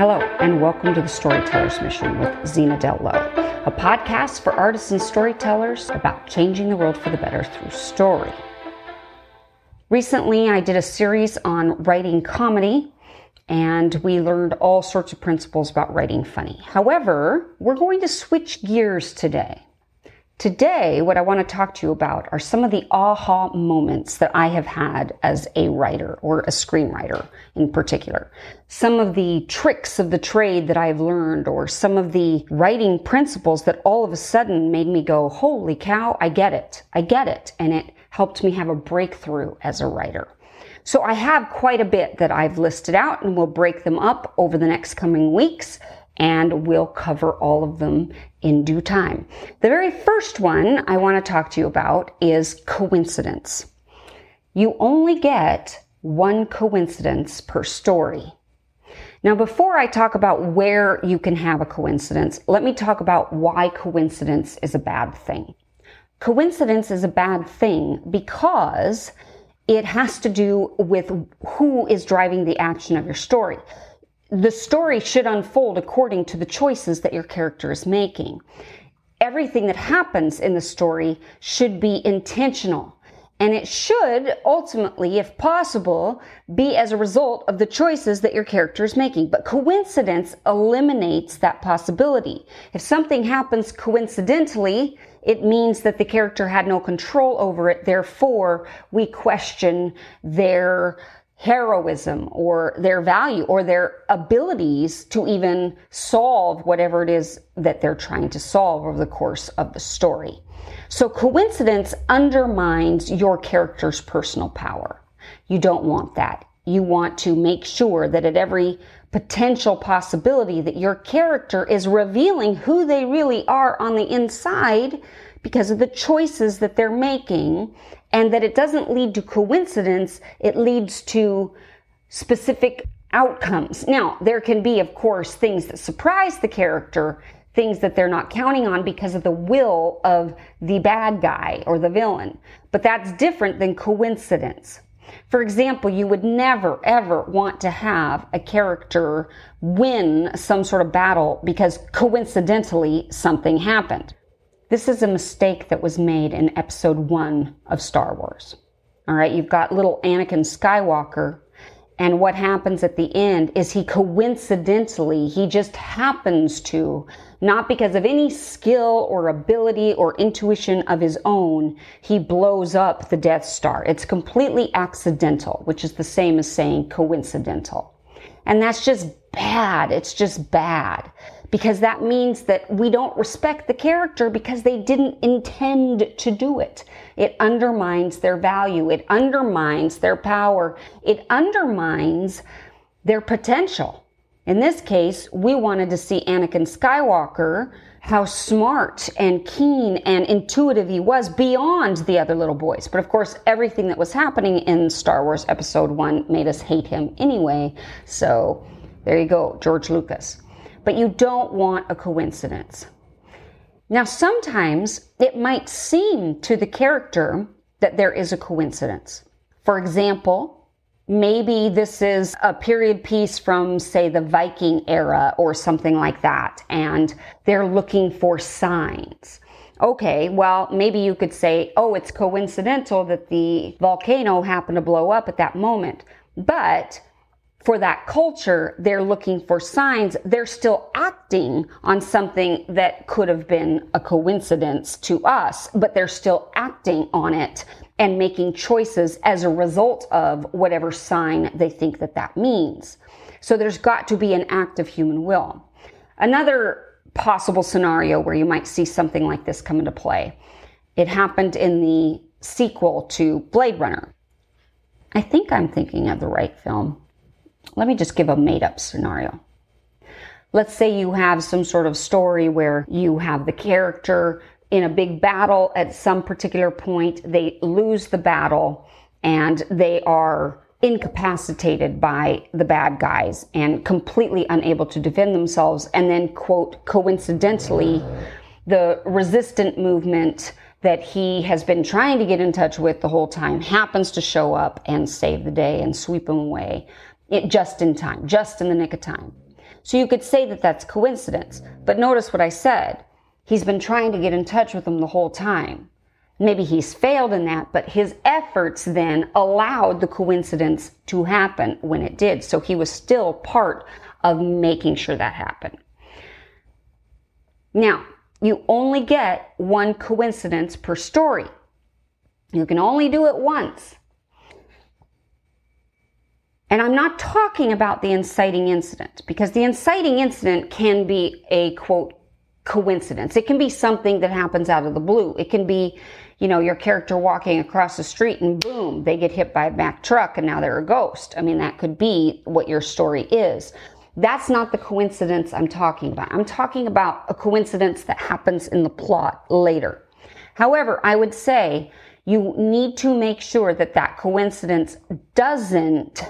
Hello, and welcome to the Storyteller's Mission with Zena Dell Lowe, a podcast for artists and storytellers about changing the world for the better through story. Recently, I did a series on writing comedy, and we learned all sorts of principles about writing funny. However, we're going to switch gears today. Today, what I want to talk to you about are some of the aha moments that I have had as a writer or a screenwriter in particular. Some of the tricks of the trade that I've learned or some of the writing principles that all of a sudden made me go, holy cow, I get it. I get it. And it helped me have a breakthrough as a writer. So I have quite a bit that I've listed out and we'll break them up over the next coming weeks and we'll cover all of them in due time. The very first one I want to talk to you about is coincidence. You only get one coincidence per story. Now, before I talk about where you can have a coincidence, let me talk about why coincidence is a bad thing. Coincidence is a bad thing because it has to do with who is driving the action of your story the story should unfold according to the choices that your character is making. Everything that happens in the story should be intentional. And it should ultimately, if possible, be as a result of the choices that your character is making. But coincidence eliminates that possibility. If something happens coincidentally, it means that the character had no control over it. Therefore, we question their heroism or their value or their abilities to even solve whatever it is that they're trying to solve over the course of the story. So coincidence undermines your character's personal power. You don't want that. You want to make sure that at every potential possibility that your character is revealing who they really are on the inside because of the choices that they're making and that it doesn't lead to coincidence, it leads to specific outcomes. Now, there can be, of course, things that surprise the character, things that they're not counting on because of the will of the bad guy or the villain. But that's different than coincidence. For example, you would never ever want to have a character win some sort of battle because coincidentally something happened. This is a mistake that was made in episode one of Star Wars. All right, you've got little Anakin Skywalker, and what happens at the end is he coincidentally, he just happens to, not because of any skill or ability or intuition of his own, he blows up the Death Star. It's completely accidental, which is the same as saying coincidental. And that's just bad. It's just bad because that means that we don't respect the character because they didn't intend to do it. It undermines their value. It undermines their power. It undermines their potential. In this case, we wanted to see Anakin Skywalker, how smart and keen and intuitive he was beyond the other little boys. But of course, everything that was happening in Star Wars Episode 1 made us hate him anyway. So there you go, George Lucas but you don't want a coincidence. Now, sometimes it might seem to the character that there is a coincidence. For example, maybe this is a period piece from, say, the Viking era or something like that, and they're looking for signs. Okay, well, maybe you could say, oh, it's coincidental that the volcano happened to blow up at that moment. But for that culture, they're looking for signs. They're still acting on something that could have been a coincidence to us, but they're still acting on it and making choices as a result of whatever sign they think that that means. So there's got to be an act of human will. Another possible scenario where you might see something like this come into play. It happened in the sequel to Blade Runner. I think I'm thinking of the right film. Let me just give a made up scenario. Let's say you have some sort of story where you have the character in a big battle at some particular point, they lose the battle and they are incapacitated by the bad guys and completely unable to defend themselves. And then, quote, coincidentally, the resistant movement that he has been trying to get in touch with the whole time happens to show up and save the day and sweep him away it just in time, just in the nick of time. So you could say that that's coincidence. But notice what I said. He's been trying to get in touch with them the whole time. Maybe he's failed in that, but his efforts then allowed the coincidence to happen when it did. So he was still part of making sure that happened. Now, you only get one coincidence per story. You can only do it once. And I'm not talking about the inciting incident because the inciting incident can be a quote coincidence. It can be something that happens out of the blue. It can be, you know, your character walking across the street and boom, they get hit by a Mack truck and now they're a ghost. I mean, that could be what your story is. That's not the coincidence I'm talking about. I'm talking about a coincidence that happens in the plot later. However, I would say you need to make sure that that coincidence doesn't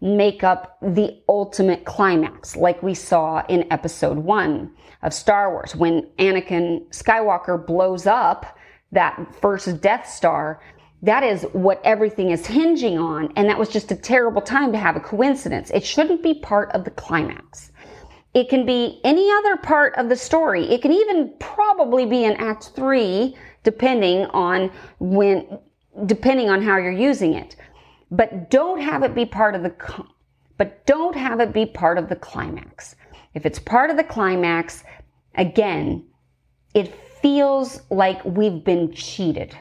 make up the ultimate climax, like we saw in episode one of Star Wars when Anakin Skywalker blows up that first Death Star. That is what everything is hinging on. And that was just a terrible time to have a coincidence. It shouldn't be part of the climax. It can be any other part of the story. It can even probably be in Act 3, depending on when, depending on how you're using it but don't have it be part of the but don't have it be part of the climax. If it's part of the climax, again, it feels like we've been cheated.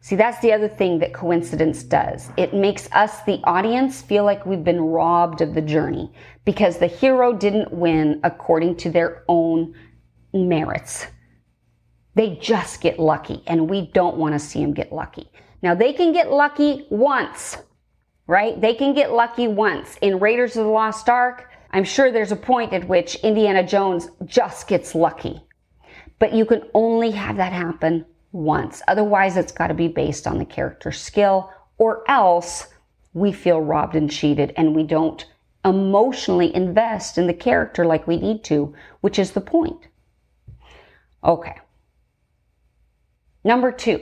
See, that's the other thing that coincidence does. It makes us, the audience, feel like we've been robbed of the journey because the hero didn't win according to their own merits. They just get lucky, and we don't want to see them get lucky. Now, they can get lucky once right? They can get lucky once. In Raiders of the Lost Ark, I'm sure there's a point at which Indiana Jones just gets lucky. But you can only have that happen once. Otherwise, it's got to be based on the character skill, or else we feel robbed and cheated and we don't emotionally invest in the character like we need to, which is the point. Okay. Number two,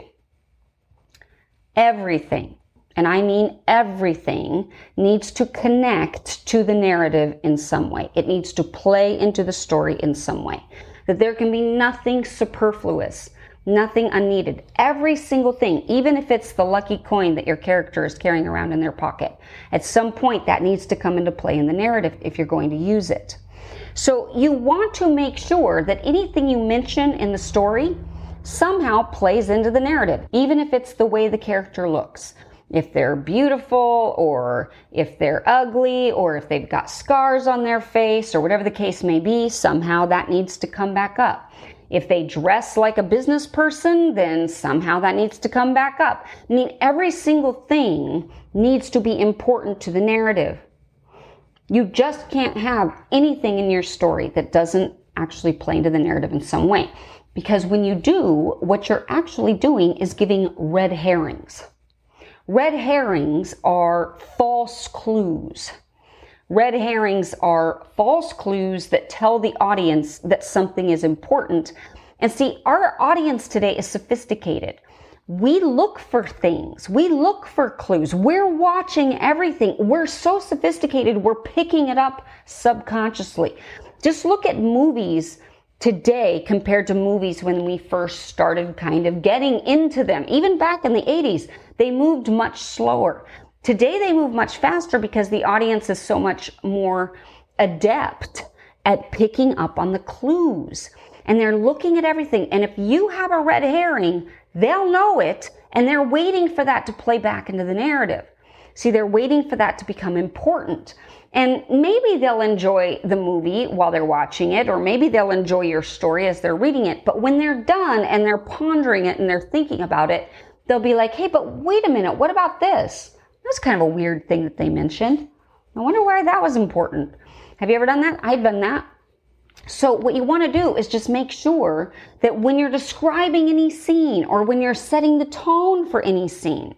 everything and I mean everything, needs to connect to the narrative in some way. It needs to play into the story in some way. That there can be nothing superfluous, nothing unneeded. Every single thing, even if it's the lucky coin that your character is carrying around in their pocket, at some point that needs to come into play in the narrative if you're going to use it. So you want to make sure that anything you mention in the story somehow plays into the narrative, even if it's the way the character looks if they're beautiful or if they're ugly or if they've got scars on their face or whatever the case may be, somehow that needs to come back up. If they dress like a business person, then somehow that needs to come back up. I mean, every single thing needs to be important to the narrative. You just can't have anything in your story that doesn't actually play into the narrative in some way. Because when you do, what you're actually doing is giving red herrings. Red herrings are false clues. Red herrings are false clues that tell the audience that something is important. And see, our audience today is sophisticated. We look for things. We look for clues. We're watching everything. We're so sophisticated, we're picking it up subconsciously. Just look at movies today compared to movies when we first started kind of getting into them. Even back in the 80s, they moved much slower. Today they move much faster because the audience is so much more adept at picking up on the clues. And they're looking at everything. And if you have a red herring, they'll know it and they're waiting for that to play back into the narrative. See, they're waiting for that to become important. And maybe they'll enjoy the movie while they're watching it, or maybe they'll enjoy your story as they're reading it. But when they're done and they're pondering it and they're thinking about it, they'll be like, hey, but wait a minute, what about this? That's kind of a weird thing that they mentioned. I wonder why that was important. Have you ever done that? I've done that. So what you want to do is just make sure that when you're describing any scene or when you're setting the tone for any scene,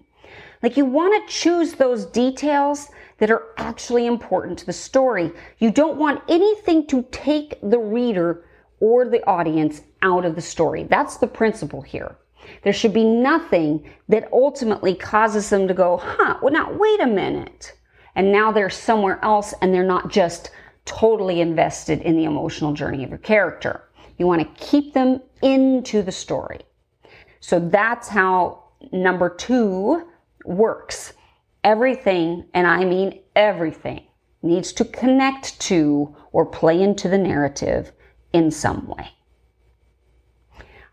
like you want to choose those details that are actually important to the story. You don't want anything to take the reader or the audience out of the story. That's the principle here. There should be nothing that ultimately causes them to go, huh, well, now wait a minute. and now they're somewhere else and they're not just totally invested in the emotional journey of your character. You want to keep them into the story. So that's how number two works. Everything, and I mean everything, needs to connect to or play into the narrative in some way.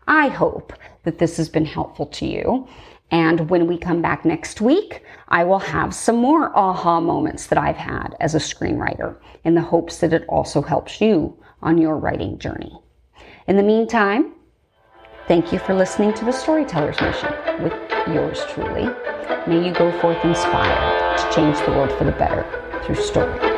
I hope that this has been helpful to you. And when we come back next week, I will have some more aha moments that I've had as a screenwriter in the hopes that it also helps you on your writing journey. In the meantime, thank you for listening to the Storyteller's Mission with yours truly. May you go forth inspired to change the world for the better through story.